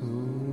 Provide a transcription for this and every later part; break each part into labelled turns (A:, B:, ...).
A: through.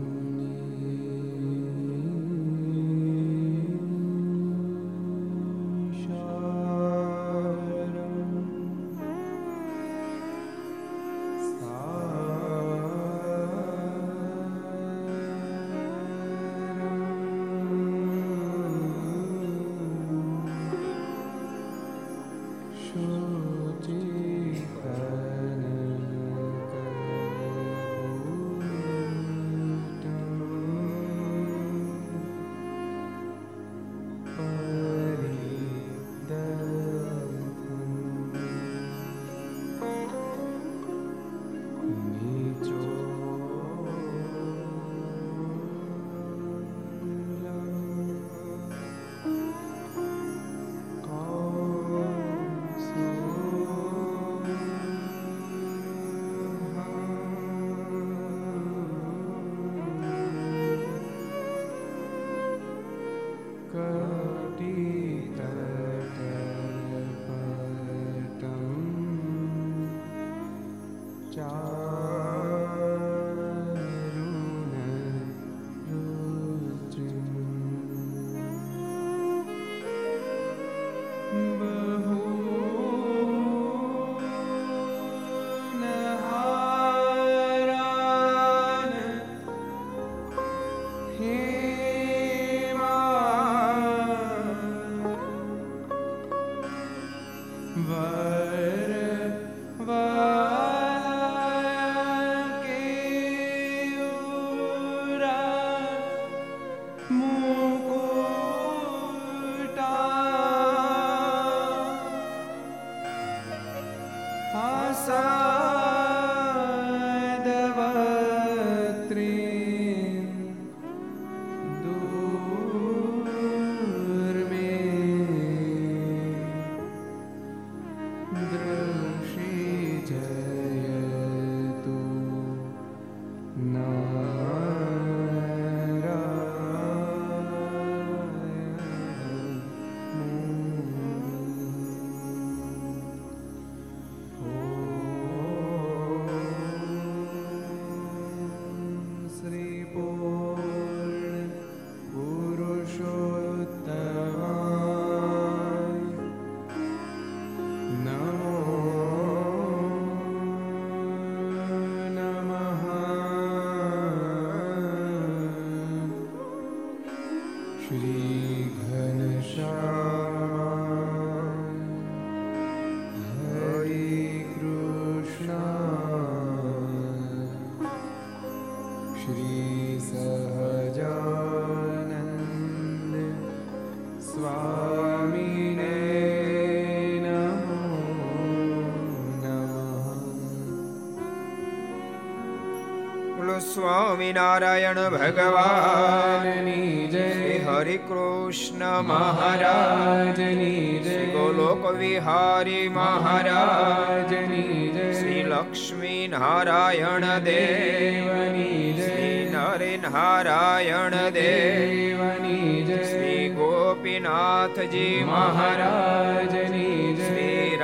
A: Swaminarayan ભગવાનની જય। હરિ કૃષ્ણ મહારાજની જય। ગોલોક વિહારી મહારાજની જય। શ્રી લક્ષ્મી નારાયણ દેવની જય। નરે નારાયણ દેવની જય। શ્રી ગોપીનાથજી મહારાજની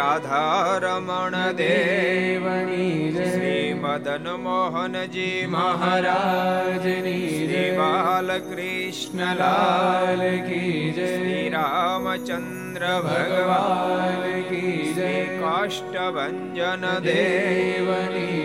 A: શ્રી રાધારમણ દેવની શ્રી મદન મોહનજી મહારાજની શ્રી બાલકૃષ્ણ લાલ કી જય શ્રી રામચંદ્ર ભગવાન કી જય કાષ્ટભન દેવની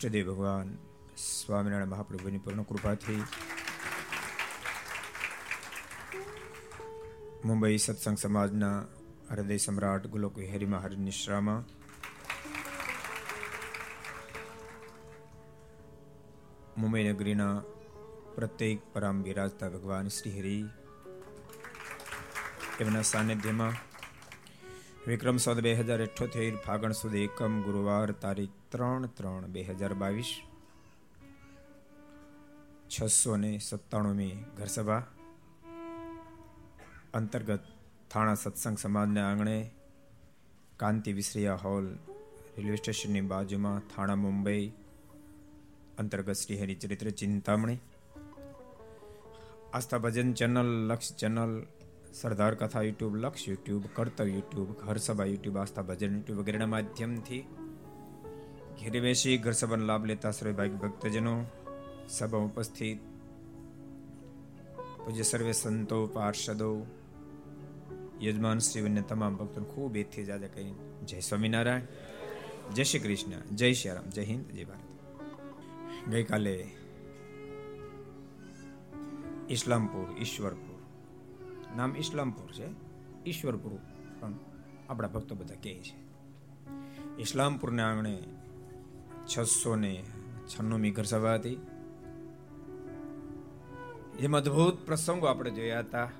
B: ઈષ્ટદેવ ભગવાન સ્વામિનારાયણ મહાપ્રભુની પૂર્ણ કૃપાથી મુંબઈ સત્સંગ સમાજના હૃદય સમ્રાટ ગુલોક વિહારી મહારાજ નિશ્રામાં મુંબઈ નગરીના પ્રત્યેક પરામ બિરાજતા ભગવાન શ્રી હરિ એમના સાનિધ્યમાં વિક્રમ સદ બે હજાર અઠ્યોતેર, ફાગણ સુધી એકમ, ગુરુવાર તારીખ ત્રણ ત્રણ બે હજાર બાવીસ. છસો ને સત્તાણુમી ઘરસભા. અંતર્ગત થાણા સત્સંગ સમાજના આંગણે કાંતિ વિશ્રિયા હોલ રેલવે સ્ટેશનની બાજુમાં થાણા મુંબઈ, અંતર્ગત Shri Haricharitra Chintamani. Aastha Bhajan channel, Laksh channel Sardar Katha YouTube, Laksh YouTube, Kartav YouTube, Gharsabha YouTube, Aastha Bhajan YouTube વગેરેના માધ્યમથી ઘેરે બેસી ઘર લાભ લેતા સર્વે ભક્તજનો સભા ઉપસ્થિત. પૂજ્ય સર્વે સંતો, પાર્ષદો, યજમાન શ્રી અને તમામ ભક્તોને ખૂબ એથી જાજે કહી જય સ્વામિનારાયણ, જય શ્રી કૃષ્ણ, જય શ્રી રામ, જય હિન્દ, જય ભારત. ગઈકાલે ઇસ્લામપુર, ઈશ્વરપુર નામ ઇસ્લામપુર છે. ઈશ્વરપુર પણ આપણા ભક્તો બધા કહે છે. ઇસ્લામપુરના આંગણે છસો ને છન્નુમી ઘર સભા હતી. એમ અદભુત પ્રસંગો આપણે જોયા હતા.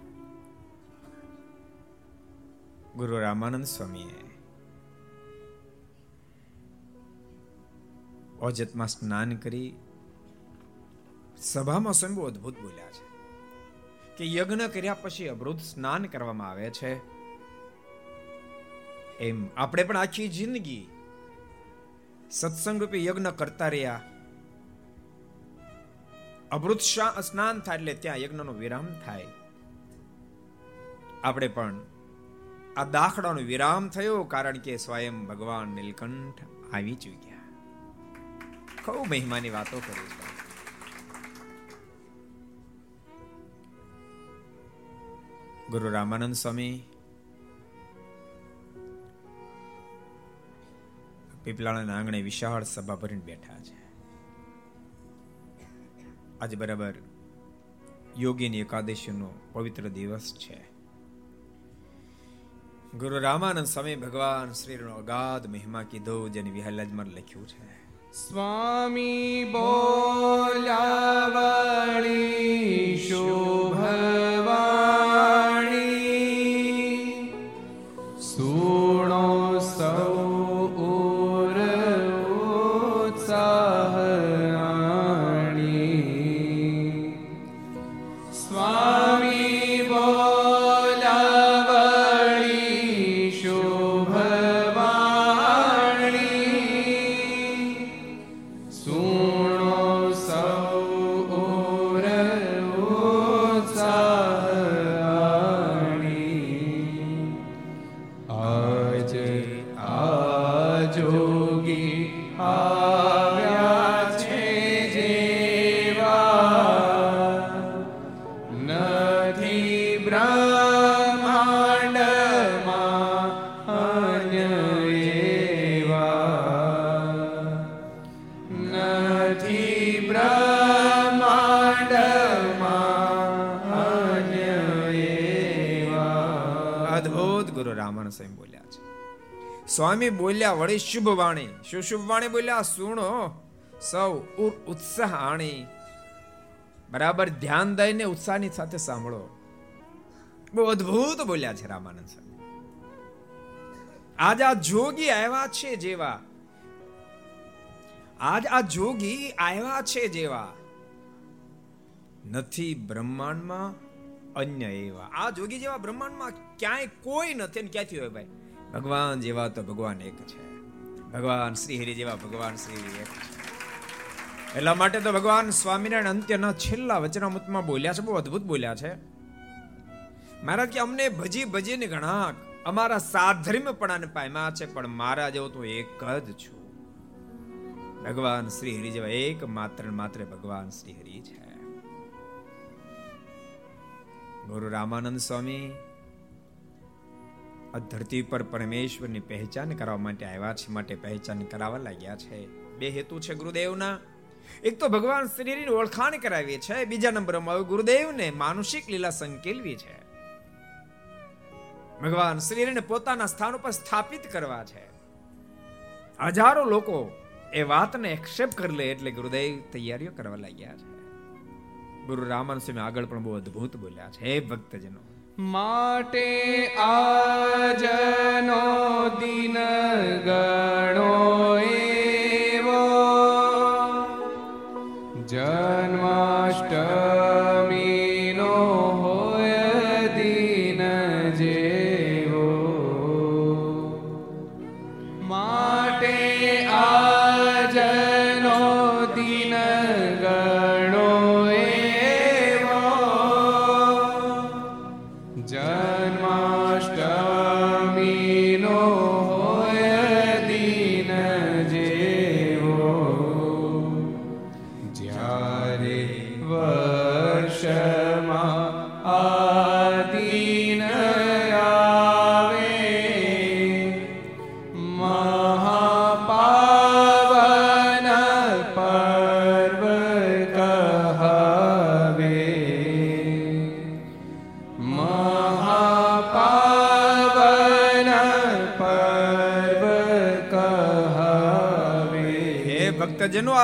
B: ગુરુ રામાનંદ સ્વામીએ ઓજતમાં સ્નાન કરી સભામાં સ્વયં અદભુત બોલ્યા છે. કે યજ્ઞ કર્યા પછી અવરોધ સ્નાન કરવામાં આવે છે. એમ આપણે પણ આખી જિંદગી સત્સંગ રૂપે યજ્ઞ કરતા રહ્યા. અવૃત સ્નાન થાય એટલે ત્યાં યજ્ઞનો વિરામ થાય. આપણે પણ આ દાખલાનો વિરામ થયો કારણ કે સ્વયં ભગવાન નીલકંઠ આવી ચૂક્યા ખૂબ મહિમાની વાતો કરી છે. ગુરુ રામાનંદ સ્વામી પીપલાણાના આંગણે વિશાળ સભા ભરીને બેઠા છે. આજે બરાબર યોગીની એકાદશીનો પવિત્ર દિવસ છે. ગુરુ રામાનંદ સ્વામી ભગવાન શ્રીનો અગાધ મહિમા કીધો, જેને વિહલાજમાં લખ્યું છે.
A: સ્વામી બોલાવણી શુભવાણી સ્વામી
B: બોલ્યા, વળી શુભ વાણી શું શુભ વાણી બોલ્યા? સુણો, સૌ ઉત્સાહ આણી બરાબર? ધ્યાન દઈને ઉત્સાહની સાથે સાંભળો. બહુ અદ્ભુત બોલ્યા છે રામાનંદ સ્વામી. આજ આ જોગી આવ્યા છે જેવા. આજ આ જોગી આવ્યા છે જેવા. નથી બ્રહ્માંડમાં અન્ય એવા. આ જોગી જેવા બ્રહ્માંડમાં ક્યાંય કોઈ નથી ક્યાંથી હોય ભાઈ? ભગવાન જેવા તો ભગવાન એક છે. ભગવાન શ્રી હરિ જેવા ભગવાન શ્રી એક છે. એટલા માટે તો ભગવાન સ્વામિનારાયણ અંત્યના છેલ્લા વચનામૃતમાં બોલ્યા છે, બહુ અદ્ભુત બોલ્યા છે. મહારાજ કે અમને ભજી ભજીને ઘણા અમારા સાધર્મ્યપણાને પામ્યા છે, પણ મારા જેવો તો એક જ છું. ભગવાન શ્રી હરિ જેવા એક માત્ર માત્ર ભગવાન શ્રી હરિ છે. ગુરુ રામાનંદ સ્વામી આ ધરતી પર પરમેશ્વરની પહેચાન કરવા માટે આવ્યા છે, માટે પહેચાન કરાવવા લાગ્યા છે. બે હેતુ છે ગુરુદેવના. એક તો ભગવાન શ્રીની ઓળખાણ કરાવી છે, બીજા નંબરમાં ગુરુદેવને માનુષિક લીલા સંકેલવી છે. ભગવાન શ્રીને પોતાના સ્થાન ઉપર સ્થાપિત કરવા છે. હજારો લોકો એ વાતને એક્સેપ્ટ કરી લે એટલે ગુરુદેવ તૈયારીઓ કરવા લાગ્યા છે. ગુરુ રામાન સ્વામી આગળ પણ બહુ અદ્ભુત બોલ્યા છે. હે ભક્તજનો
A: માટે આજનો દિન ગણો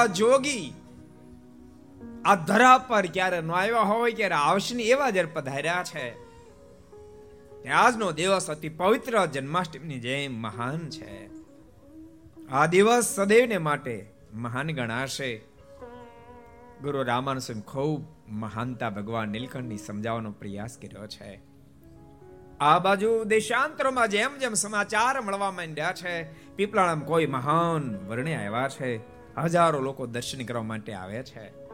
B: ભક્તજનો જોગી. આ ધરા પર ક્યારે ન આવ્યા હોય ક્યારે આવશે એવા જ્યારે પધાર્યા છે. આજનો દિવસ અતિ પવિત્ર જન્માષ્ટમીની જેમ મહાન છે. આ દિવસ સદૈવને માટે મહાન ગણાશે. ગુરુ રામાનુ સ્વામી ખૂબ મહાનતા ભગવાન નીલકંઠની સમજાવવાનો પ્રયાસ કર્યો છે. આ બાજુ દેશાંતરોમાં જેમ જેમ સમાચાર મળવા માંડ્યા છે, પીપળાણામ કોઈ મહાન વર્ણે આવ્યા છે. હજારો લોકો દર્શન કરવા માટે આવે છે.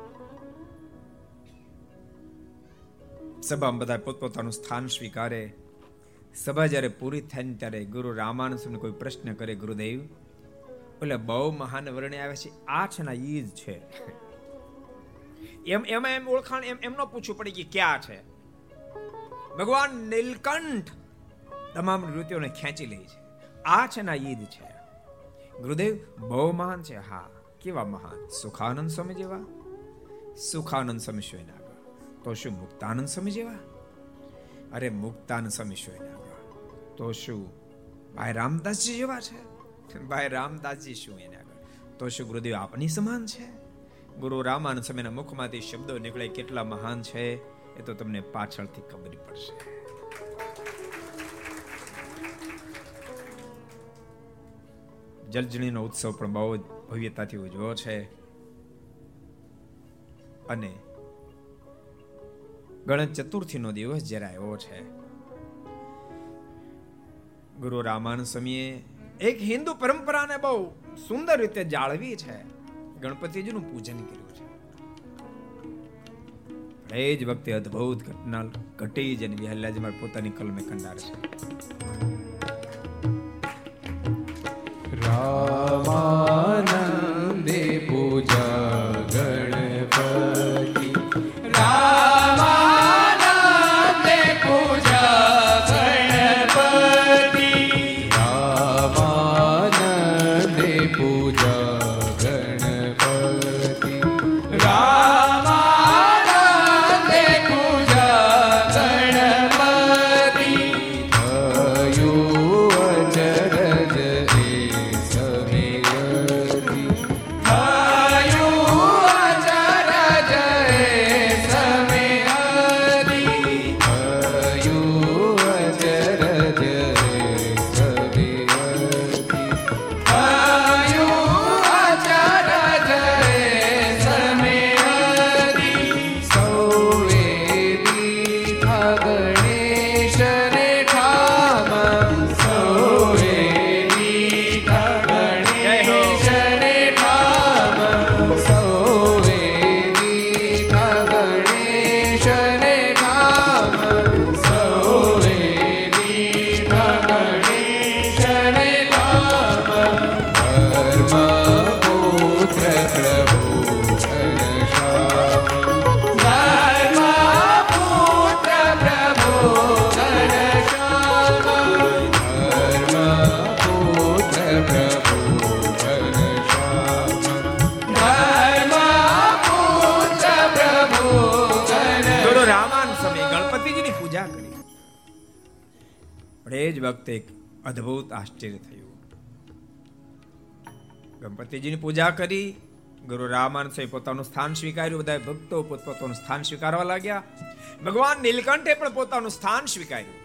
B: સભામાં બધા પોતપોતાનું સ્થાન સ્વીકારે. સભા જ્યારે પૂરી થાય ત્યારે ગુરુ રામાનંદ કોઈ પ્રશ્ન કરે, ગુરુદેવ એટલે બહુ મહાન વર્ણે આવે છે, આ છે ના ઈ છે? એમ, એમાં એમ ઓળખાણ, એમ, એમનો પૂછવું પડે કે ક્યાં છે? ભગવાન નીલકંઠ તમામ નૃત્યોને ખેંચી લે છે. આ છે ના ઈદ છે. ગુરુદેવ, બહુ મહાન છે, હા. કેવા મહાન સુખાનંદ સ્વામી જેવા સુખાનંદ સ્વામી સ્વયં આગળ તો શું મુક્તાનંદ સ્વામી જેવા અરે મુક્તાનંદ સ્વામી સ્વયં આગળ તો શું ભાઈ રામદાસજી જેવા છે ભાઈ રામદાસજી શું એને આગળ તો શું ગુરુદેવ આપની સમાન છે ગુરુ રામાનંદ સ્વામીના મુખમાંથી શબ્દો નીકળે કેટલા મહાન છે? એ તો તમને પાછળથી ખબર પડશે. જલજણીનો ઉત્સવ પણ બહુ જ ભવ્યતાથી ઉજવો છે. અને ગણેશ ચતુર્થીનો દિવસ જ્યારે આવ્યો છે, ગુરુ રામાયણ સ્વામીએ એક હિન્દુ પરંપરાને બહુ સુંદર રીતે જાળવી છે, ગણપતિજીનું પૂજન કર્યું છે. એ જ વખતે અદ્ભુત ઘટના ઘટી જ અને જે મારે પોતાની કલમે કંડાર છે.
A: રામાનંદે
B: વખતે એક અદ્ભુત આશ્ચર્ય થયું. ગણપતિજીની પૂજા કરી, ગુરુ રામાનંદ સ્વામી પોતાનું સ્થાન સ્વીકાર્યું બધા ભક્તો પોતપોતાનું સ્થાન સ્વીકારવા લાગ્યા. ભગવાન નીલકંઠે પણ પોતાનું સ્થાન સ્વીકાર્યું.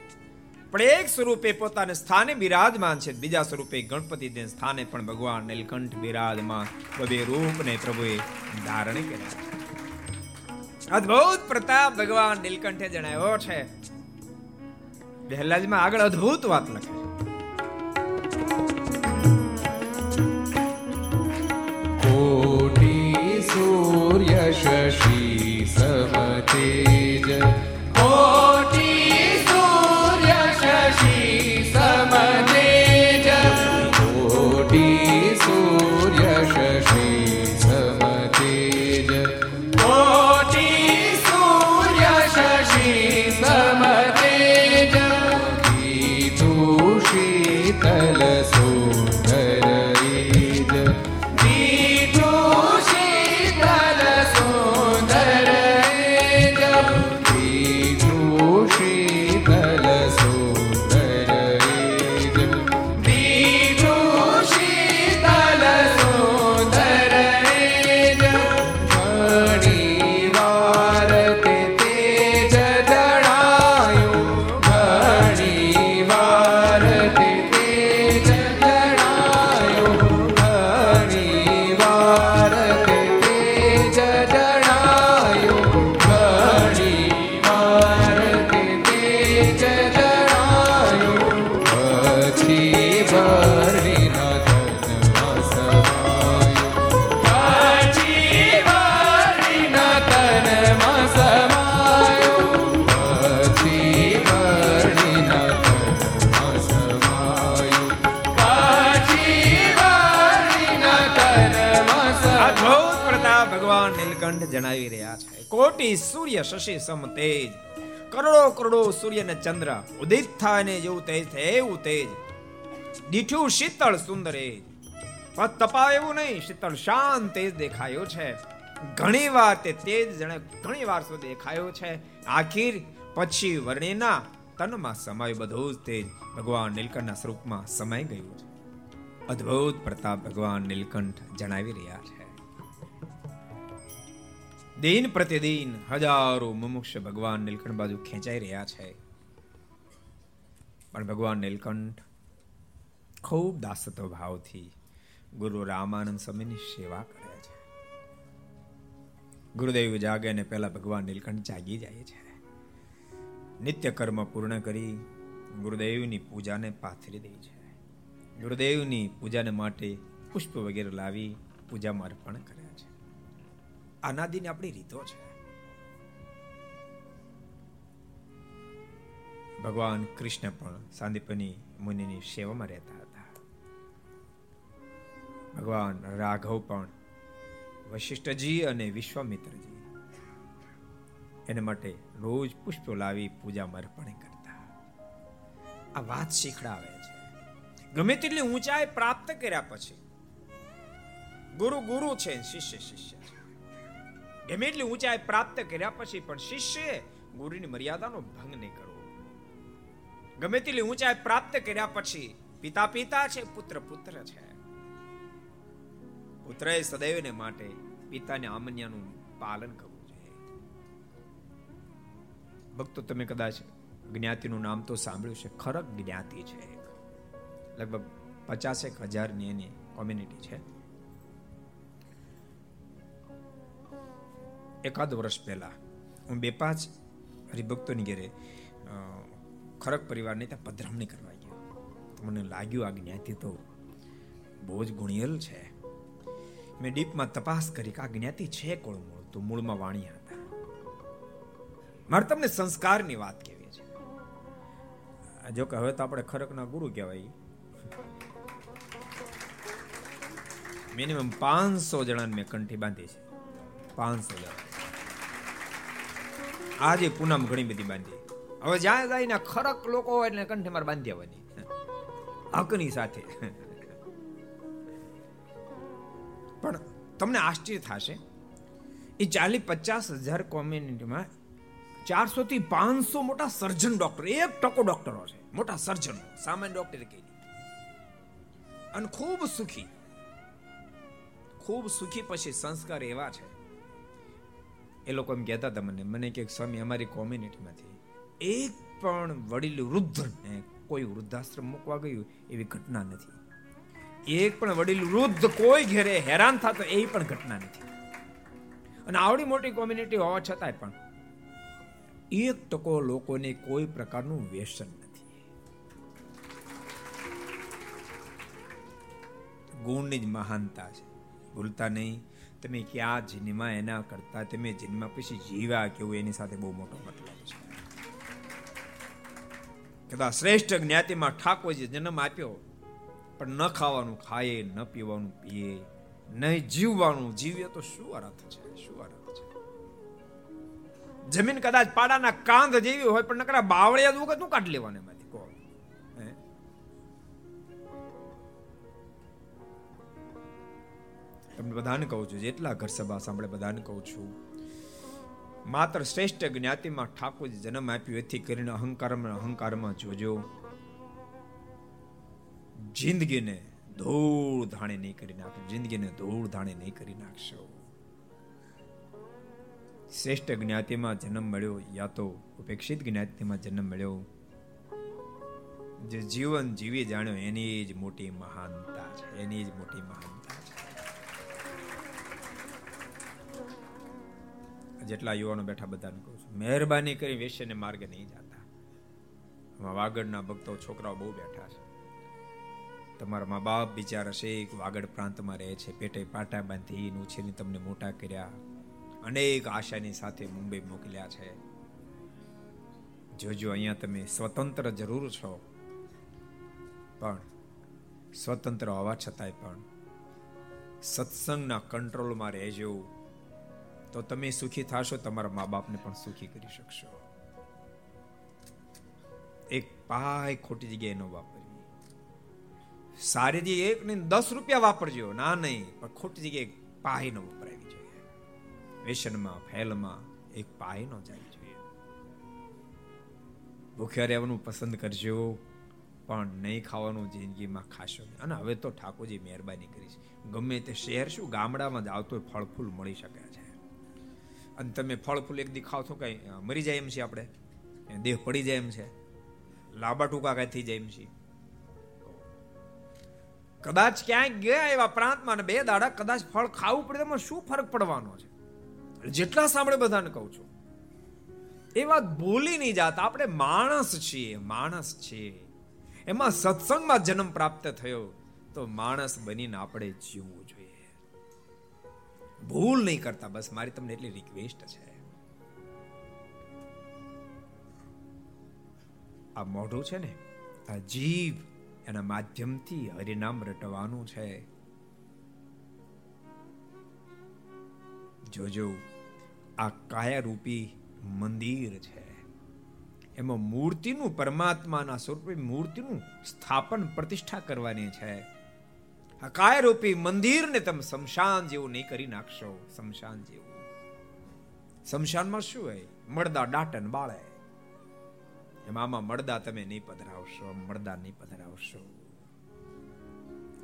B: પણ એક સ્વરૂપે પોતાને સ્થાને બિરાજમાન છે, બીજા સ્વરૂપે ગણપતિ સ્થાને પણ ભગવાન નીલકંઠ બિરાજમાન. બબે રૂપને પ્રભુએ ધારણ કર્યા. અદ્ભુત પ્રતાપ ભગવાન નીલકંઠે જણાવ્યો છે. બેહલાજમાં આગળ અદ્ભુત વાત લખે
A: કોટી સૂર્ય શશી સમતેજ
B: જણાવી રહ્યા છે. કોટી સૂર્ય શશી સમ તેજ. કરોડો કરોડો સૂર્ય ને ચંદ્ર ઉદિત થાય ને જેવું તેજ થાય એવું તેજ. દીઠું શીતળ સુંદર. એજ તપાવ એવું નહીં, શીતળ શાંત તેજ દેખાયો છે. ઘણી વાર તે તેજ જણે ઘણી વાર સુધી દેખાયો છે. આખીર પછી વર્ણિના તનમાં સમાય બધું જ તેજ. ભગવાન નીલકંઠના સ્વરૂપમાં સમાઈ ગયું છે. અદ્ભુત પ્રતાપ ભગવાન નીલકંઠ જણાવી રહ્યા છે. દિન પ્રતિદિન હજારો મુમુક્ષ ભગવાન નીલકંઠ બાજુ ખેંચાઈ રહ્યા છે. પણ ભગવાન નીલકંઠ ખૂબ દાસત્વ ભાવથી ગુરુ રામાનંદ સ્વામીની સેવા કરે છે. ગુરુદેવ જાગે ને પહેલા ભગવાન નીલકંઠ જાગી જાય છે. નિત્ય કર્મ પૂર્ણ કરી ગુરુદેવની પૂજાને પાથરી દે છે. ગુરુદેવની પૂજાને માટે પુષ્પ વગેરે લાવી પૂજામાં અર્પણ કરે અનાદિની આપણી રીતો છે. ભગવાન કૃષ્ણ પણ સાંદીપની મુનિની સેવામાં રહેતા હતા. ભગવાન રાઘવ પણ વશિષ્ઠજી અને વિશ્વામિત્રજી એને માટે રોજ પુષ્પો લાવી પૂજામાં અર્પણ કરતા. આ વાત શીખડાવે છે. ગમે તેટલી ઊંચાઈ પ્રાપ્ત કર્યા પછી ગુરુ ગુરુ છે શિષ્ય શિષ્ય. ગમે એટલી ઊંચાઈ પ્રાપ્ત કર્યા પછી પણ શિષ્ય ગુરુની મર્યાદાનો ભંગ નહીં કરવો ગમે તેટલી ઊંચાઈ પ્રાપ્ત કર્યા પછી પિતા પિતા છે પુત્ર પુત્ર છે. પુત્રએ સદૈવને માટે પિતાને આમન્યાનું પાલન કરવું જોઈએ. ભક્તો, તમે કદાચ જ્ઞાતિનું નામ તો સાંભળ્યું છે ખરક જ્ઞાતિ છે લગભગ પચાસેક હજારની એની કોમ્યુનિટી છે. એકાદ વર્ષ પહેલા હું બે પાંચ હરિભક્તોની ઘેરે ખરક પરિવારને ત્યાં પધરામણી કરવા ગયો. મને લાગ્યું આ જ્ઞાતિ તો બહુ જ ગુણિયલ છે. મેં ડીપમાં તપાસ કરી કે આ જ્ઞાતિ છે કોણ મૂળ? તો મૂળમાં વાણી હતા. મારે તમને સંસ્કારની વાત કેવી છે. જો કે હવે તો આપણે ખરકના ગુરુ કહેવાય. મિનિમમ પાંચસો જણાને મેં કંઠી બાંધી છે. પાંચસો જણા. આજે પૂનમ ઘણી બધી બાંધી. હવે જ્યાં જાય ને ખરક લોકો હોય એટલે કંઠે મારે બાંધી આવવાની. હકની સાથે. પણ તમને આશ્ચર્ય થશે, એ ચાલીસ પચાસ હજાર કોમ્યુનિટીમાં ચારસો થી પાંચસો મોટા સર્જન ડોક્ટર, એક ટકો ડોક્ટરો છે, મોટા સર્જન, સામાન્ય ડોક્ટર કહી અને ખૂબ સુખી. ખૂબ સુખી પછી સંસ્કાર એવા છે એ લોકો એમ કહેતા હતા મને મને કે, સ્વામી, અમારી કોમ્યુનિટીમાંથી એક પણ વડીલ વૃદ્ધને કોઈ વૃદ્ધાશ્રમ મૂકવા ગયું એવી ઘટના નથી. એક પણ વડીલ વૃદ્ધ કોઈ ઘેરે હેરાન થતો એ પણ ઘટના નથી. અને આવડી મોટી કોમ્યુનિટી હોવા છતાંય પણ એક ટકો લોકોને કોઈ પ્રકારનું વ્યસન નથી. ગુણની જ મહાનતા છે. ભૂલતા નહીં. તમે ક્યાં જન્મા એના કરતા તમે જન્મ પછી જીવ્યા કેવું એની સાથે બહુ મોટો મતલબ છે. કદાચ શ્રેષ્ઠ જ્ઞાતિમાં ઠાકોરજી જન્મ આપ્યો, પણ ન ખાવાનું ખાય, ન પીવાનું પીએ નહીં જીવવાનું જીવે તો શું અર્થ છે? શું અર્થ છે? જમીન કદાચ પાડાના કાંધ જેવી હોય, પણ નકરા બાવળિયા જ વખત કાઢી લેવાનું તમને બધાને કહું છું, જેટલા ઘર સભા સાંભળે બધાને કહું છું. માત્ર શ્રેષ્ઠ જ્ઞાતિમાં ઠાકોરજી જન્મ આપ્યો, એથી કરીને અહંકારમાં અહંકારમાં જોજો. જિંદગીને ધૂળ ધાણે નહીં કરી નાખો જિંદગીને ધૂળ ધાણે નહીં કરી નાખશો. શ્રેષ્ઠ જ્ઞાતિમાં જન્મ મળ્યો યા તો ઉપેક્ષિત જ્ઞાતિમાં જન્મ મળ્યો. જે જીવન જીવી જાણ્યો એની જ મોટી મહાનતા છે, એની જ મોટી મહાનતા. જેટલા યુવાનો બેઠા બધાને કહું છું, મહેરબાની કરી વેશ્યને માર્ગે નહીં જતા. વાગડના ભક્તો, છોકરાઓ બહુ બેઠા છે. તમારા મા બાપ બિચારા એક વાગડ પ્રાંતમાં રહે છે, પેટે પાટા બાંધી ઉછેરી તમને મોટા કર્યા. અનેક આશાની સાથે મુંબઈ મોકલ્યા છે. જોજો, અહીંયા તમે સ્વતંત્ર જરૂર છો. પણ સ્વતંત્ર હોવા છતાંય પણ સત્સંગના કંટ્રોલમાં રહેજો. તો તમે સુખી થશો, તમારા મા બાપને પણ સુખી કરી શકશો. એક પાય ખોટી જગ્યાએ ન વાપરવી સારી જે એક ને દસ રૂપિયા વાપરજો. ના નહીં, પણ ખોટી જગ્યાએ પાય ન વપરાવી જોઈએ. વેસનમાં, ફેલમાં એક પાય ન જાય જોઈએ. ભૂખ્યા રહેવાનું પસંદ કરજો, પણ નહીં ખાવાનું જિંદગીમાં ખાશો અને હવે તો ઠાકોરજી મહેરબાની કરી છે. ગમે તે શહેર શું, ગામડામાં જ આવતો ફળ ફૂલ મળી શકે. અને તમે ફળ ફૂલ એક દી છો કઈ મરી જાય એમ છે આપણે. દેહ પડી જાય એમ છે. લાંબા ટૂંકા કઈ થઈ જાય એમ છે. કદાચ ક્યાંય ગયા એવા પ્રાંતમાં બે દાડા કદાચ ફળ ખાવું પડે એમાં શું ફરક પડવાનો છે? જેટલા સાંભળે બધાને કહું છું. એ વાત ભૂલી નહીં જાત. આપણે માણસ છીએ માણસ છીએ. એમાં સત્સંગમાં જન્મ પ્રાપ્ત થયો તો માણસ બનીને આપણે જીવવું ભૂલ નહીં કરતા. બસ મારી તમને એટલી રિક્વેસ્ટ છે. આ મોઢું છે ને, આ જીભ એના માધ્યમથી હરિનામ રટવાનું છે. જોજો, આ કાયારૂપી મંદિર છે. એમાં મૂર્તિનું પરમાત્માના સ્વરૂપે મૂર્તિનું સ્થાપન, પ્રતિષ્ઠા કરવાની છે. આ કાયરૂપી મંદિરને તમે શમશાન જેવું નહીં કરી નાખશો. શમશાન જેવું. શમશાનમાં શું હોય? મળદા દાટન બાળે. એમાં મળદા તમે નહીં પધરાવશો મળદા નહીં પધરાવશો.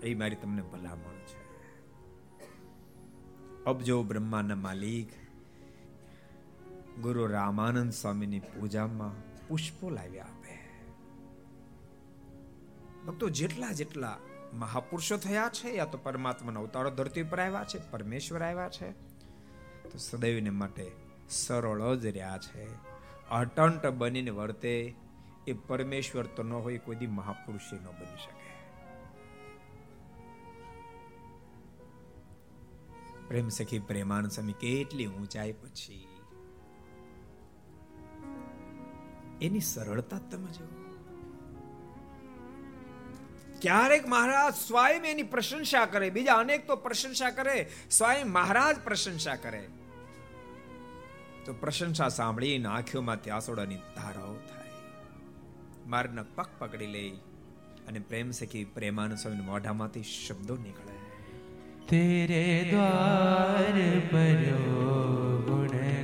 B: એ મારી તમને ભલામણ છે. અબજો બ્રહ્માના માલિક, ગુરુ રામાનંદ સ્વામીની પૂજામાં પુષ્પો લાવ્યા આપે. ભક્તો જેટલા જેટલા મહાપુરુષો થયા છે યા તો પરમાત્માના અવતારો ધરતી પર આવ્યા છે, પરમેશ્વર આવ્યા છે? તો સદૈવને માટે સરળ જ રહ્યા છે. અટંટ બનીને વર્તે એ પરમેશ્વર તો ન હોય, કોઈ મહાપુરુષે ન બની શકે. પ્રેમ સખી પ્રેમાન સ્વામી, કેટલી ઊંચાઈ પછી? એની સરળતા તમે જો ક્યારેક મહારાજ સ્વયં એની પ્રશંસા કરે, બીજા અનેક તો પ્રશંસા કરે, સ્વયં મહારાજ પ્રશંસા કરે. તો પ્રશંસા સાંભળીને આંખોમાંથી આસોડાની ધારાઓ થાય. મારના પગ પકડી લે અને પ્રેમ સખી પ્રેમાનુ સ્વામી મોઢામાંથી શબ્દો નીકળે.
C: તેરે દ્વાર પર ગુણ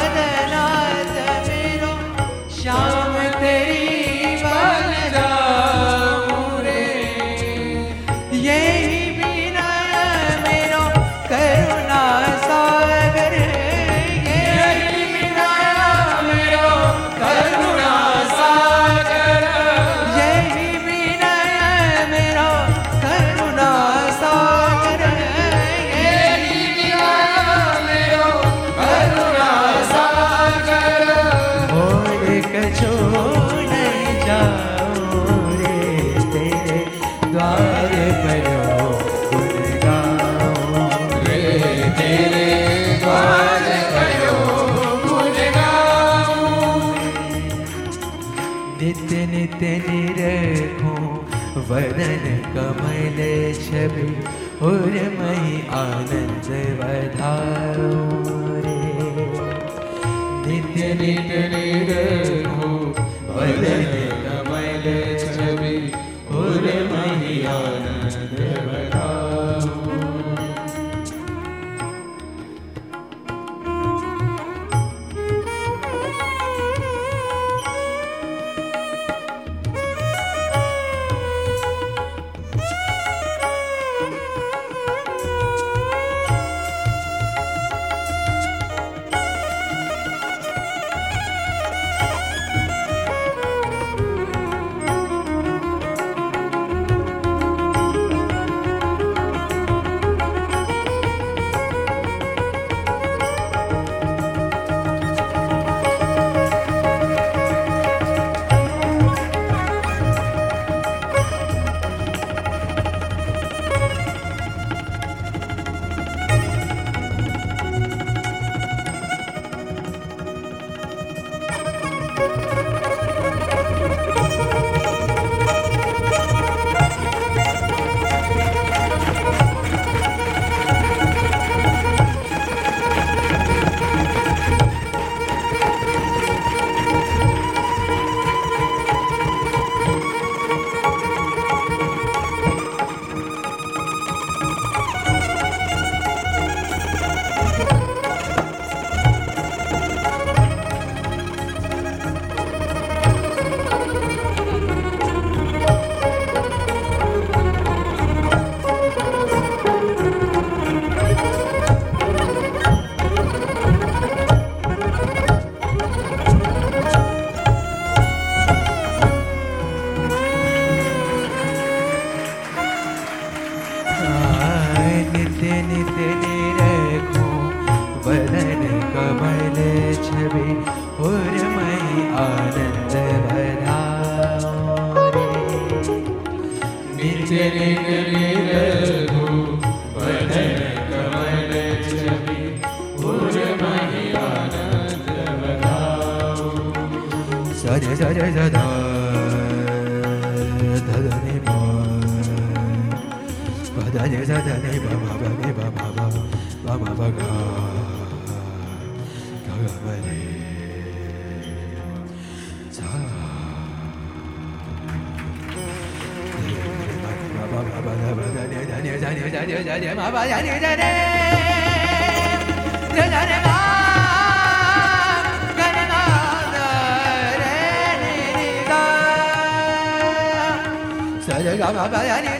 C: ને છબી ઉર્મય આનંદ વધારો રે. નિત્ય નિત્ય નિર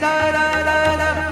C: da da da da da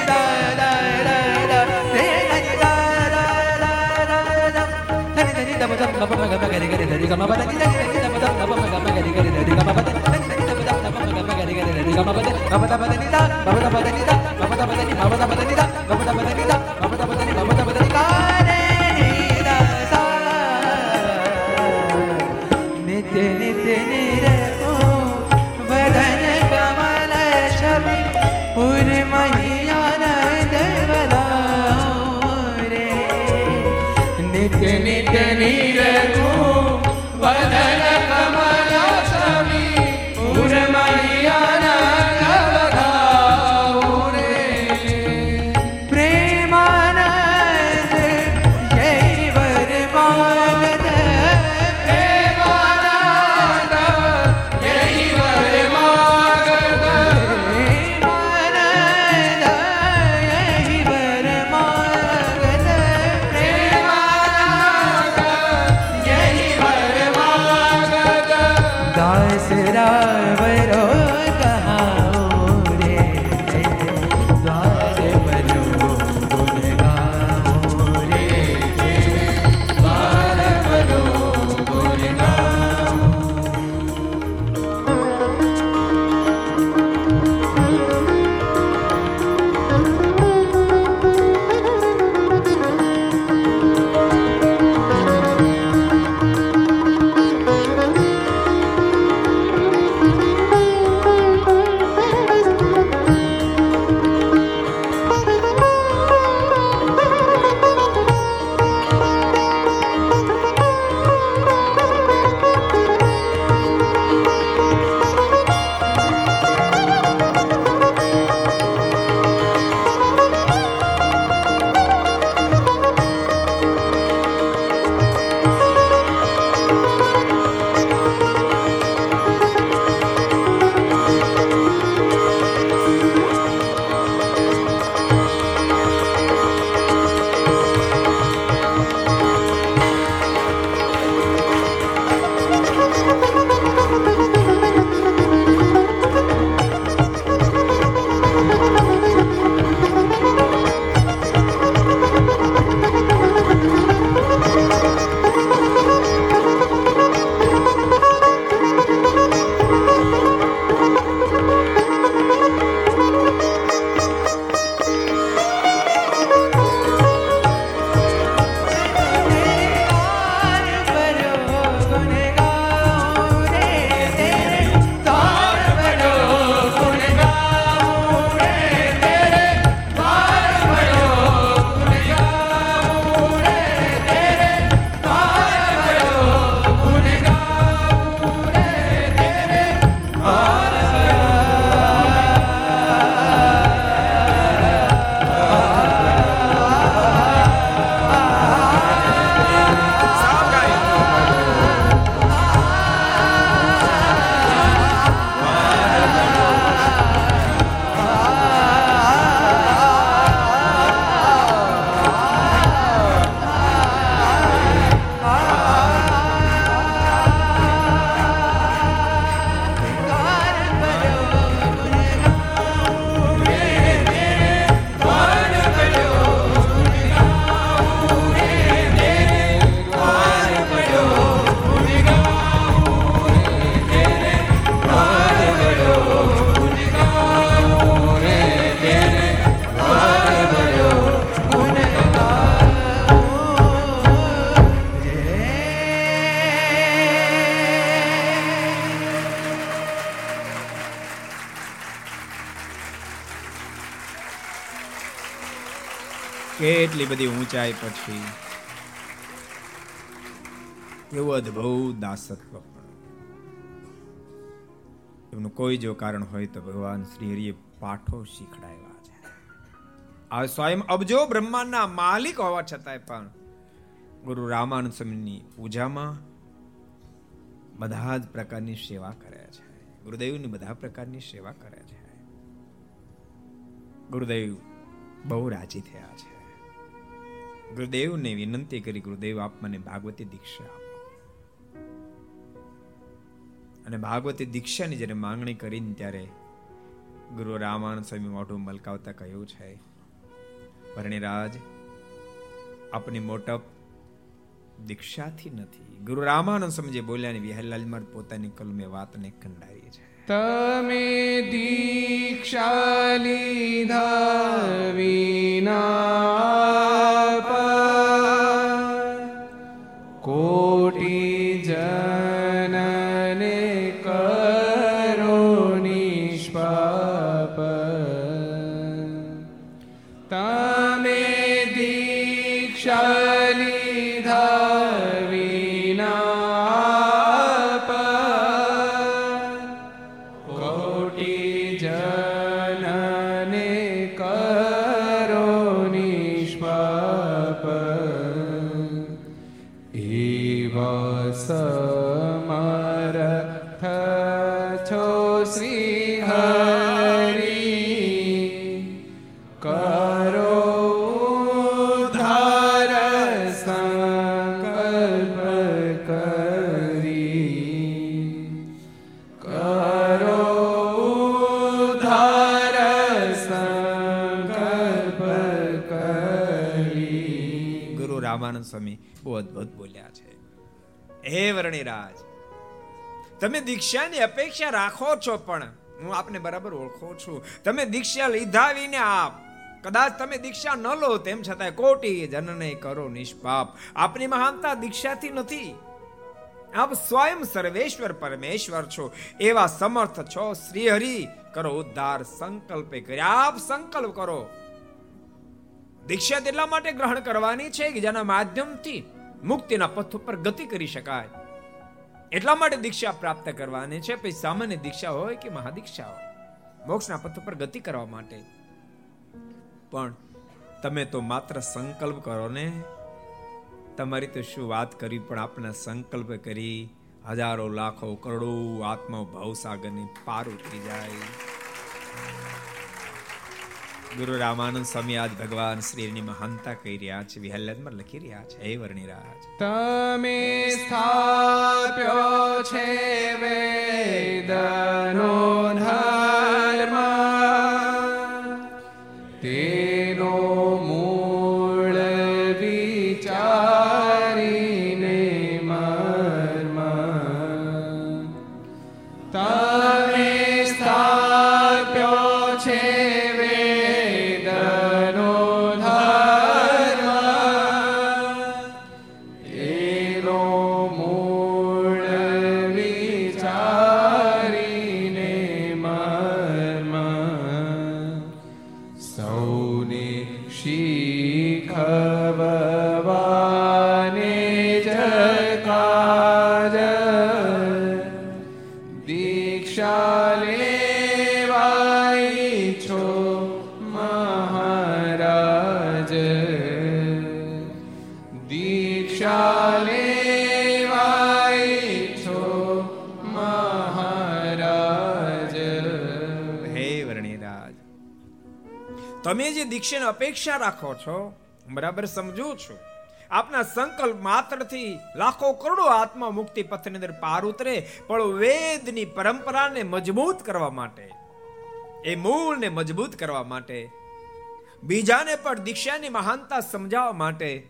C: Baba da ba da ni da, baba da ba da ni da, baba da ba da ni da.
B: કેટલી પછી. એવું અદભુત દાસત્વ. એમનું કોઈ જો કારણ હોય તો ભગવાન શ્રી હરિએ પાઠો શીખડાવ્યા છે. આ સ્વયં અબજો બ્રહ્માંડના માલિક હોવા છતાંય પણ ગુરુ રામાનંદ સ્વામીની પૂજામાં બધા જ પ્રકારની સેવા કરે છે. ગુરુદેવની બધા પ્રકારની સેવા કરે છે. ગુરુદેવ બહુ રાજી થયા છે. ગુરુદેવને વિનંતી કરી, ગુરુદેવ, આપ મને ભાગવતી દીક્ષા આપો. અને ભાગવતી દીક્ષાની જ્યારે માંગણી કરીને ત્યારે ગુરુ રામાનંદ સ્વામી મોઢું મલકાવતા કહ્યું છે પરણીરાજ આપની મોટપ દીક્ષાથી નથી. ગુરુ રામાનંદ સ્વામી બોલ્યા ને વિહલાલ પોતાની કલમે વાતને કંડારી છે
A: તમે દીક્ષા લીધા વિના કોટી જનને કરો નિષ્પાપ તમે દીક્ષા
B: સ્વામી તમે દીક્ષાની અપેક્ષા રાખો છો પણ હું આપને બરાબર ઓળખો છું. તમે દીક્ષા લીધા વિને આપ. કદાચ તમે દીક્ષા ન લો તેમ છતાં કોટી જનને કરો નિષ્પાપ. આપની મહાનતા દીક્ષાથી નથી. આપ સ્વયં સર્વેશ્વર પરમેશ્વર છો. એવા સમર્થ છો શ્રી હરિ કરો ઉદ્ધાર સંકલ્પે કરી આપ સંકલ્પ કરો. દીક્ષા એટલા માટે ગ્રહણ કરવાની છે કે જેના માધ્યમથી મુક્તિના પથ ઉપર ગતિ કરી શકાય. એટલા માટે દીક્ષા પ્રાપ્ત કરવાની છે? પછી સામાન્ય દીક્ષા હોય કે મહાદીક્ષા હોય? મોક્ષના પથ પર ગતિ કરવા માટે. પણ તમે તો માત્ર સંકલ્પ કરો ને. તમારી તો શું વાત કરી, પણ આપણે સંકલ્પ કરી હજારો લાખો કરોડો આત્મા ભાવસાગરની પાર ઉતરી જાય. ગુરુ રામાનંદ સ્વામી આજ ભગવાન શ્રીની મહાનતા કહી રહ્યા છે વિહલ્લદમાં લખી રહ્યા છે હે વર્ણિરાજ
A: તમે સ્થાપ્યો છે વેદનો ધર્મ તેનો મૂળ વિચારીને મર્મ તમે સ્થાપ્યો છે
B: દીક્ષાની અપેક્ષા રાખો છો? બરાબર સમજુ છું. આપના સંકલ્પ માત્રથી લાખો કરોડો આત્મા મુક્તિ પથની અંદર પાર ઉતરે, પણ વેદની પરંપરાને મજબૂત કરવા માટે, એ મૂળને મજબૂત કરવા માટે, બીજાને પણ દીક્ષાની મહાનતા સમજાવવા માટે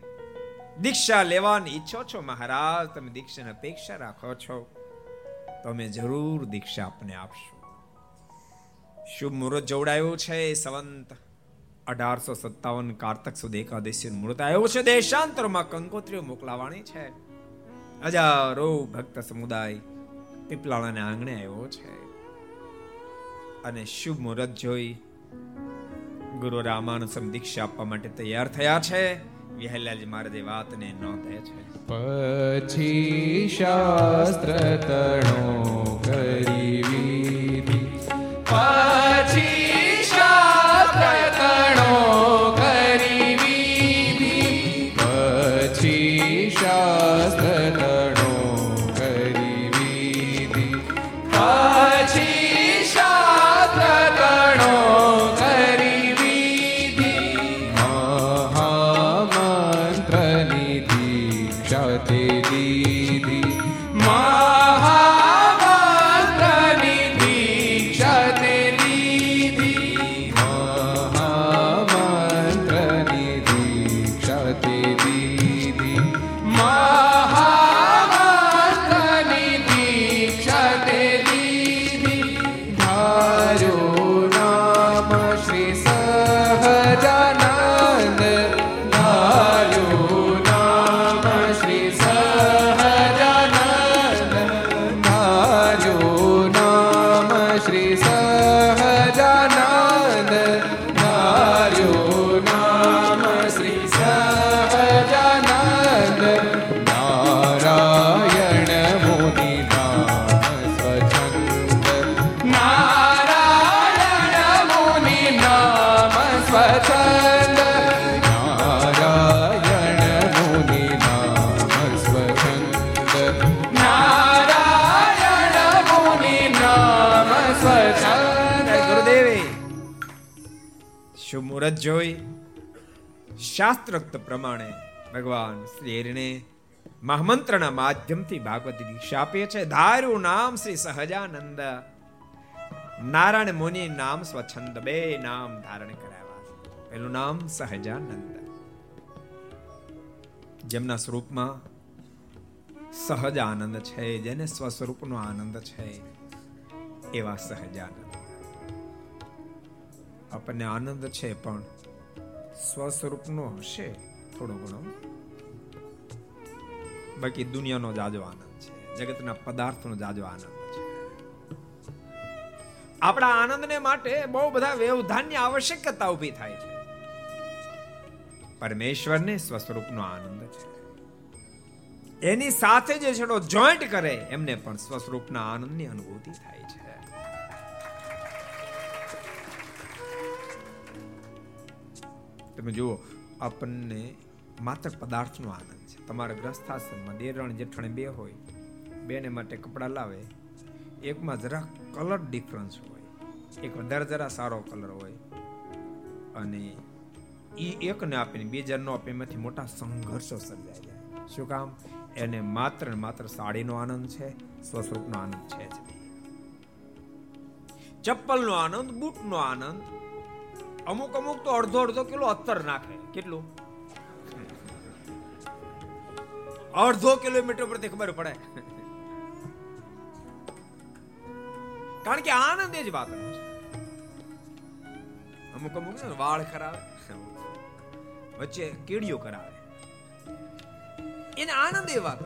B: દીક્ષા લેવાની ઈચ્છો છો મહારાજ? તમે દીક્ષાની અપેક્ષા રાખો છો? તો અમે જરૂર દીક્ષા આપને આપશું. શુભ મુહૂર્ત જોડાયું છે, સંવંત. અઢારસો સત્તાવન કારતક સુધી એકાદશી મુહૂર્ત આવ્યો છે. દેશાંતરમાં કંકોત્રીઓ મોકલાવાની છે. હજારો ભક્ત સમુદાય પીપલાણાના આંગણે આવ્યો છે. અને શુભ મુહૂર્ત જોઈ ગુરુ રામાનંદ સમ દીક્ષા આપવા માટે તૈયાર થયા છે. વિહલાલજી મહારાજે વાતને નોંધે છે.
A: પછી શાસ્ત્ર તણો કરી પછી શાસ્ત્ર તણો
B: શાસ્ત્રોક્ત પ્રમાણે ભગવાન શ્રી હરિને મહામંત્રના માધ્યમથી ભાગવત દીક્ષા આપે છે ધાર્યું નામ શ્રી સહજાનંદ. નારાયણ મુનિ નામ સ્વચ્છંદ બે નામ ધારણ કરાવ્યા છે. પહેલું નામ સહજાનંદ. જેમના સ્વરૂપમાં સહજ આનંદ છે, જેને સ્વસ્વરૂપનો આનંદ છે, એવા સહજાનંદ. આપણને આનંદ છે પણ સ્વસ્વરૂપનો હશે થોડો ઘણો. બાકી દુનિયાનો જાજો આનંદ છે. જગતના પદાર્થનો જાજો આનંદ છે. આપણા આનંદને માટે બહુ બધા વ્યવધાનની આવશ્યકતા ઊભી થાય છે. પરમેશ્વરને સ્વસ્વરૂપનો આનંદ છે. એની સાથે જે છેડો જોઈન્ટ કરે, એમને પણ સ્વસ્વરૂપના આનંદની અનુભૂતિ થાય છે. તમે જુઓ, આપણને માત્ર પદાર્થનો આનંદ છે. તમારા ગ્રસ્થાશ્રમમાં દેરણ જેઠણ બે હોય, બેને માટે કપડાં લાવે, એકમાં જરા કલર ડિફરન્સ હોય એક વધારે જરા સારો કલર હોય અને એ એકને આપીને બીજા ન આપે મોટા સંઘર્ષો સર્જાઈ જાય. શું કામ? એને માત્ર ને માત્ર સાડીનો આનંદ છે, સ્વસ્વરૂપનો આનંદ છે. ચપ્પલનો આનંદ, બૂટનો આનંદ અમુક અમુક તો અડધો અડધો કિલો અત્તર નાખે. કેટલું? અડધો કિલોમીટર પરથી ખબર પડે. કારણ કે આનંદ એ જ વાત અમુક અમુક વાળ કરાવે વચ્ચે કીડીઓ કરાવે એને આનંદ એ વાત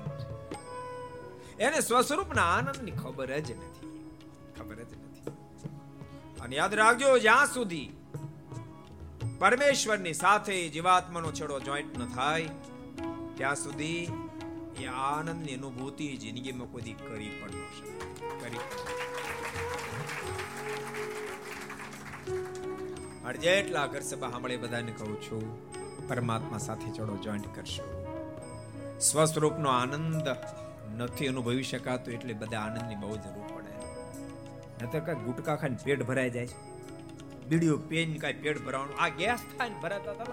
B: એને સ્વસ્વરૂપના આનંદની ખબર જ નથી. ખબર જ નથી. અને યાદ રાખજો જ્યાં સુધી પરમેશ્વરની સાથે જીવાત્માનો છેડો જોઈન્ટ ન થાય, ત્યાં સુધી એ આનંદની અનુભૂતિ જિંદગીમાં કોઈ કરી પણ ન શકે કરી મારે જેટલા ઘર સભા સાંભળે બધાને કહું છું, પરમાત્મા સાથે ચડો જોઈન્ટ કરશો. સ્વસ્વરૂપનો આનંદ નથી અનુભવી શકાતો એટલે બધા આનંદની બહુ જરૂર પડે. નતર કઈ ગુટકા ખાઈને પેટ ભરાઈ જાય છે. બીડીઓ પેન કાંઈ પેટ ભરાવાનું. આ ગેસ થાય ને ભરાતા હતા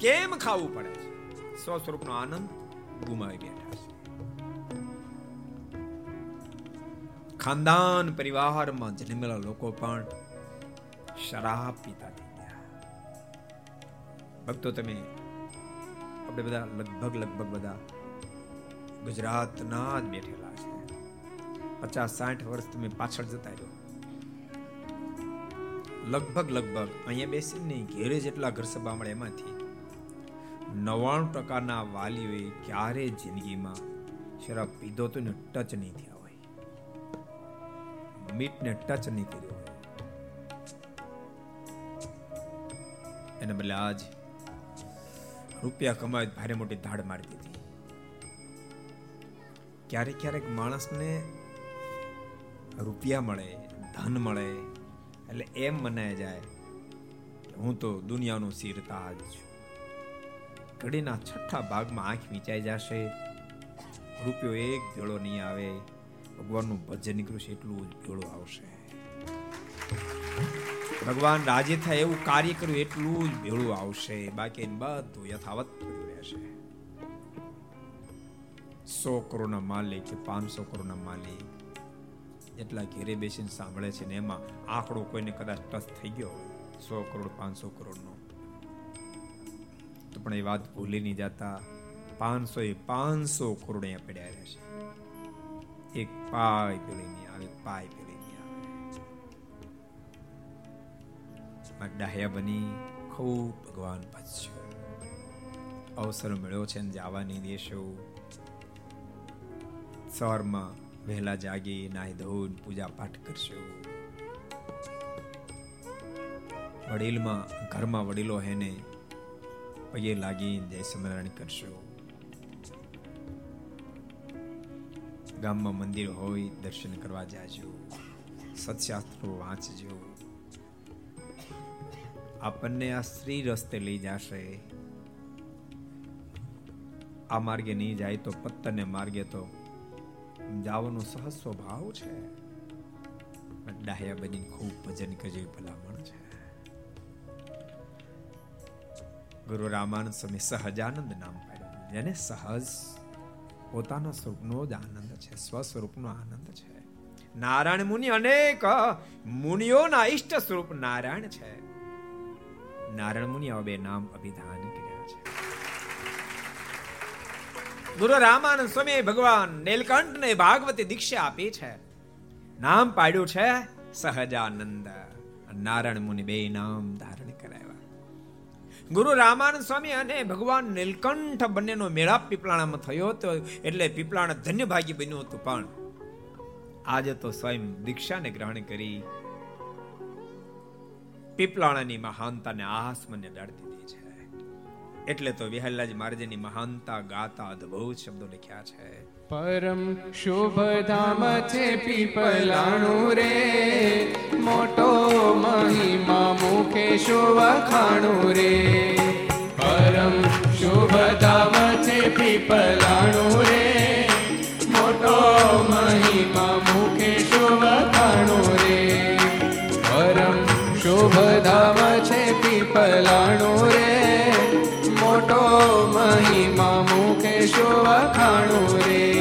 B: કેમ ખાવું પડે છે? સ્વસ્વરૂપનો આનંદ ગુમાવી બેઠા છે. ખાનદાન પરિવારમાં જન્મેલા લોકો પણ શરાબ પીતા થઈ ગયા. ભક્તો, તમે આપણે બધા લગભગ લગભગ બધા ગુજરાતના જ બેઠેલા છે. પચાસ સાઠ વર્ષ તમે પાછળ જતા રહ્યો. લગભગ લગભગ અહીંયા બેસીને ઘેરે જેટલા ઘર સભા મળે એમાંથી નવાણું ટકાના વાલીઓએ ક્યારે જિંદગીમાં શરાબ પીધો તો ટચ નહીં થયા હોય. મીટને ટચ નહીં કર્યો એને બદલે આજ રૂપિયા કમાય ભારે મોટી ધાડ મારી દીધી. ક્યારેક ક્યારેક માણસને રૂપિયા મળે, ધન મળે, એટલે એમ મનાય જાય કે હું તો દુનિયાનો સિરતાજ છું. ઘડીના છઠ્ઠા ભાગમાં આંખ વિચાઈ જશે, રૂપિયો એક ભેળો નહીં આવે, ભગવાનનું ભજન નીકળશે એટલું જ ભેળો આવશે. ભગવાન રાજી થાય એવું કાર્ય કર્યું એટલું જ ભેળું આવશે, બાકી બધું યથાવત પડ્યું રહેશે. સો કરોડના માલિક, પાંચસો કરોડના માલિક એટલા ઘેરે બેસીને સાંભળે છે ને એમાં આંકડો કોઈને કદાચ ટચ થઈ ગયો હોય, સો કરોડ, પાંચસો કરોડનો. તો પણ એ વાત ભૂલી નહીં જતા, પાંચસો એ પાંચસો કરોડ અહીંયા પડ્યા રહેશે એક પાય પેલી નહીં આવે પાય પેલી નહીં આવે. ડાહ્યા બની, ખૂબ ભગવાન ભજ્યો અવસર મળ્યો છે ને જવાની દેશો. સવારમાં વહેલા જાગી, નાહી ધોઈને પૂજા પાઠ કરશો. વડીલમાં, ઘરમાં વડીલો હેને, પગે લાગી જય સ્મરણ કરશો. ગામમાં મંદિર હોય, દર્શન કરવા જાજો. સત્શાસ્ત્રો વાંચજો. આપણને આ સ્ત્રી રસ્તે લઈ જશે. આ માર્ગે નહીં જાય તો પત્તરને માર્ગે તો જવાનો સહજ સ્વભાવ છે. ડાહ્યા બની ખૂબ ભજન કરજે ભલામણ છે. ગુરુ રામાનંદ સ્વામી સહજાનંદ નામ પાડ્યું. જેને સહજ પોતાના સ્વરૂપનો જ આનંદ છે, સ્વસ્વરૂપનો આનંદ છે. નારાયણ મુનિ અનેક મુનિઓના ઈષ્ટ સ્વરૂપ નારાયણ છે. નારાયણ મુનિ હવે નામ અભિધાન કર્યા ગુરુ રામાનંદ સ્વામી ભગવાન નીલકંઠ ને ભાગવતી દીક્ષા આપી છે. નામ પાડ્યું છે સહજાનંદ. નારાયણ મુનિ બે નામ ધારણ કરાવ્યા. ગુરુ રામાનંદ સ્વામી અને ભગવાન નીલકંઠ બંનેનો મેળાપ પીપળાણામાં થયો હતો એટલે પીપળાણા ધન્ય ભાગી બન્યું હતું પણ આજે તો સ્વયં દીક્ષાને ગ્રહણ કરી પીપળાણાની મહાનતાને આસમને ડાળી દીધી છે. એટલે તો વિહલ્લાજ મહારાજની મહાનતા ગાતા અદ્ભુત શબ્દો લખ્યા છે.
A: પરમ શુભ ધામ છે પીપલાણું રે. મોટો મહિમા મુખે શોભખાણું રે. પરમ શુભ ધામ છે પીપલાણું રે. મોટો મહિમા મુખે શોભખાણું રે. પરમ શુભ ધામ છે પીપલાણું રે. મહિમા મુકેશો શોભખાણું રે.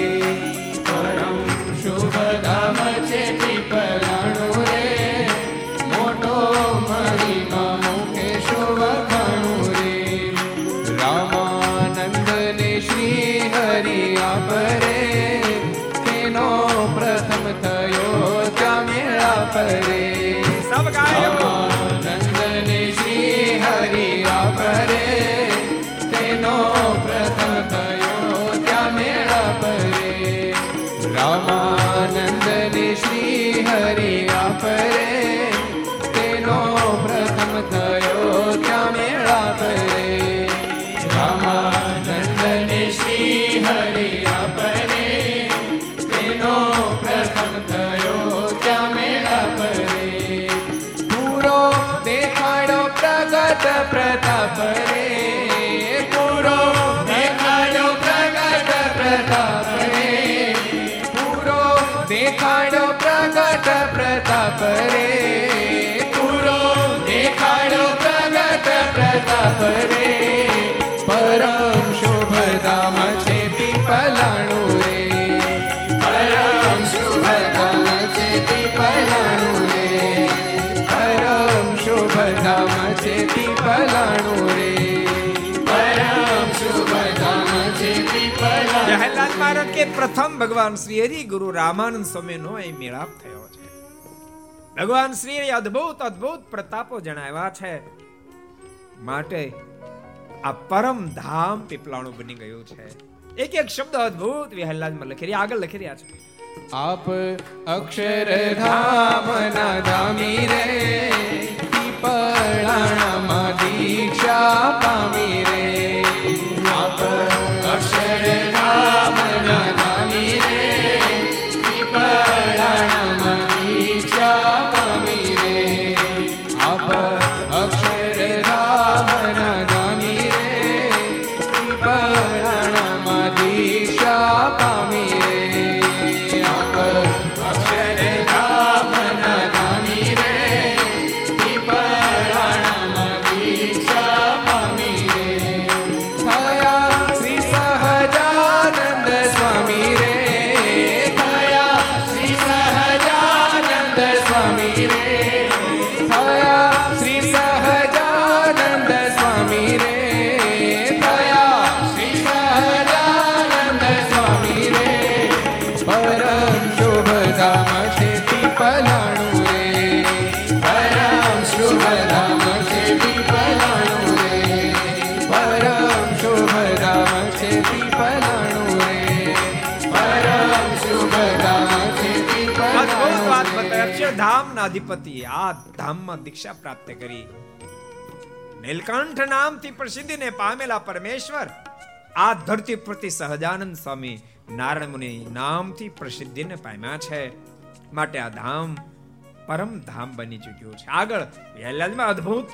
A: દેખાડો પ્રગટ પ્રતાપ રે. પૂરો દેખાડો પ્રગટ પ્રતાપ રે.
B: પ્રથમ ભગવાન શ્રી હરિ ગુરુ રામાનંદ સ્વામીનો અહીં મેળાપ થયો છે. ભગવાન શ્રી અદ્ભુત અદ્ભુત પ્રતાપો જણાવ્યા છે. માટે આ પરમ ધામ પીપલાણું બની ગયું છે. એક એક શબ્દ અદ્ભુત વિહલ્લાદમાં લખી આગળ લખી રહ્યા છે.
A: આપ અક્ષરધામના ધામી રે, પીપળાણામાં દીક્ષા પામી રે.
B: અધિપતિ આ ધામમાં દીક્ષા પ્રાપ્ત કરી. નીલકંઠ નામથી પ્રસિદ્ધિને પામેલા પરમેશ્વર, આ ધરતી પ્રતિ સહજાનંદ સ્વામી નારાયણ મુનિ નામથી પ્રસિદ્ધિને પામ્યા છે. માટે આ ધામ પરમ ધામ બની ચૂક્યું છે. આગળ વહેલાજમાં અદ્ભુત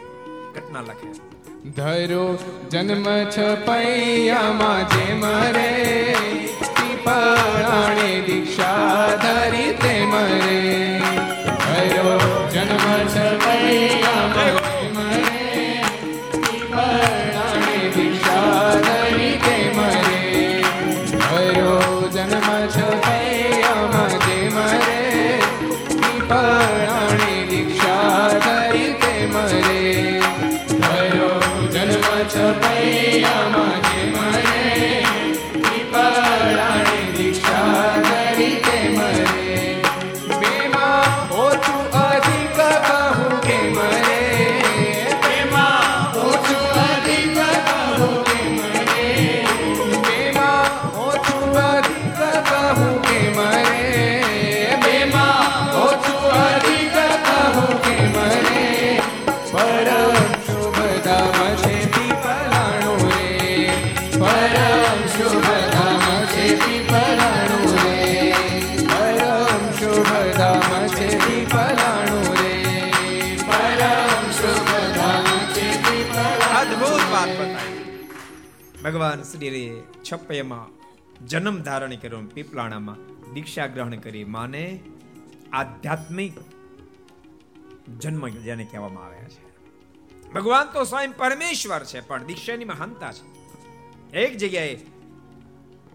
B: ઘટના લખે.
A: ધરો જન્મ છપૈયામાં જે મરે પીપળાણે દીક્ષા ધરી તે મરે. ધરો જન્મ છપૈયામાં
B: ભગવાન શ્રી જન્મ ધારણ કર્યો. પીપલાણામાં દીક્ષા ગ્રહણ કરી માને આધ્યાત્મિક જન્મ જેને કહેવામાં આવ્યા છે. ભગવાન તો સ્વયં પરમેશ્વર છે, પણ દીક્ષાની મહાનતા છે. એક જગ્યાએ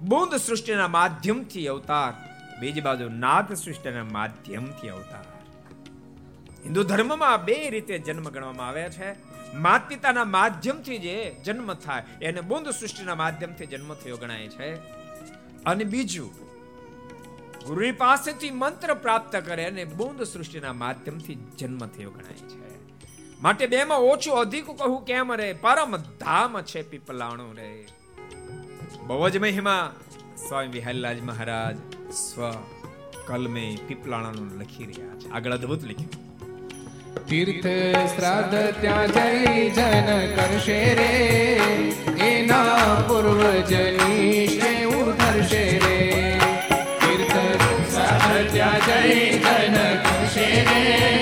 B: બુંદ સૃષ્ટિના માધ્યમથી અવતાર, બીજી બાજુ નાદ સૃષ્ટિના માધ્યમથી અવતાર. હિન્દુ ધર્મમાં બે રીતે જન્મ ગણવામાં આવ્યા છે. માત પિતાના માધ્યમથી જે જન્મ થાય, એને બુંદ સૃષ્ટિના માધ્યમથી જન્મ થયો ગણાય છે. અને બીજું ગુરુની પાસેથી મંત્ર પ્રાપ્ત કરે અને બુંદ સૃષ્ટિના માધ્યમથી જન્મ થયો ગણાય છે. માટે બેમાં ઓછું અધિક કહું કેમ રે? પરમ ધામ છે પીપલાણું રે. બહુ જ મહિમા. સ્વામી વિહલલાજ મહારાજ સ્વ કલમે પીપલાણાનું લખી રહ્યા છે. આગળ અદ્ભુત લખ્યું.
A: તીર્થ શ્રાદ્ધ ત્યાં જઈ જન કરશે રે એના પૂર્વજની શેવું ધરશે રે તીર્થ શ્રાદ્ધ ત્યાં જઈ જન કરશે રે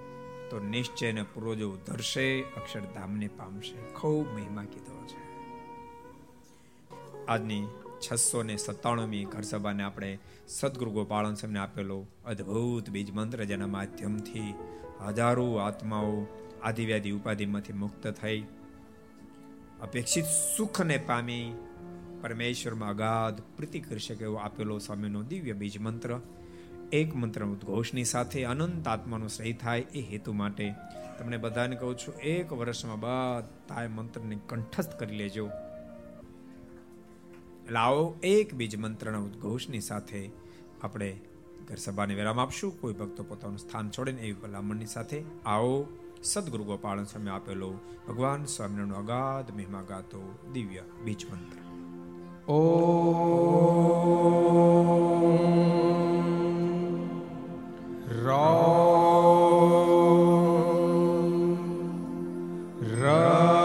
A: તો નિશ્ચયને પૂર્વજો ધરશે, અક્ષરધામને પામશે. ખૂબ મહિમા કીધો છે. આજની છસો ને સત્તાણુમી ઘર સભાને આપણે સદગુરુ ગોપાળન સ્વામીને આપેલો અદ્ભુત બીજ મંત્ર જેના માધ્યમથી હજારો આત્માઓ આદિવ્યાધિ ઉપાધિમાંથી મુક્ત થઈ, અપેક્ષિત સુખને પામી પરમેશ્વરમાં અગાધ પ્રીતિ કરી શકે એવો આપેલો સ્વામીનો દિવ્ય બીજ મંત્ર એક મંત્ર ઉદ્ઘોષની સાથે અનંત આત્માનો સહી થાય એ હેતુ માટે. તમને બધાને કહું છું, એક વર્ષમાં બધા મંત્રને કંઠસ્થ કરી લેજો. લાવો એક બીજ મંત્રના ઉદ્ઘોષની સાથે. આપણે ઘર સભાને વિરામ આપશું. કોઈ ભક્તો પોતાનું સ્થાન છોડીને એવી ભલામણની સાથે આવો. સદગુરુ ગોપાલ સ્વામી આપેલો, ભગવાન સ્વામિનારાયણ અગાધ મહિમા ગાતો દિવ્ય બીજ મંત્ર.
D: ઓ
A: કાષ્ટભન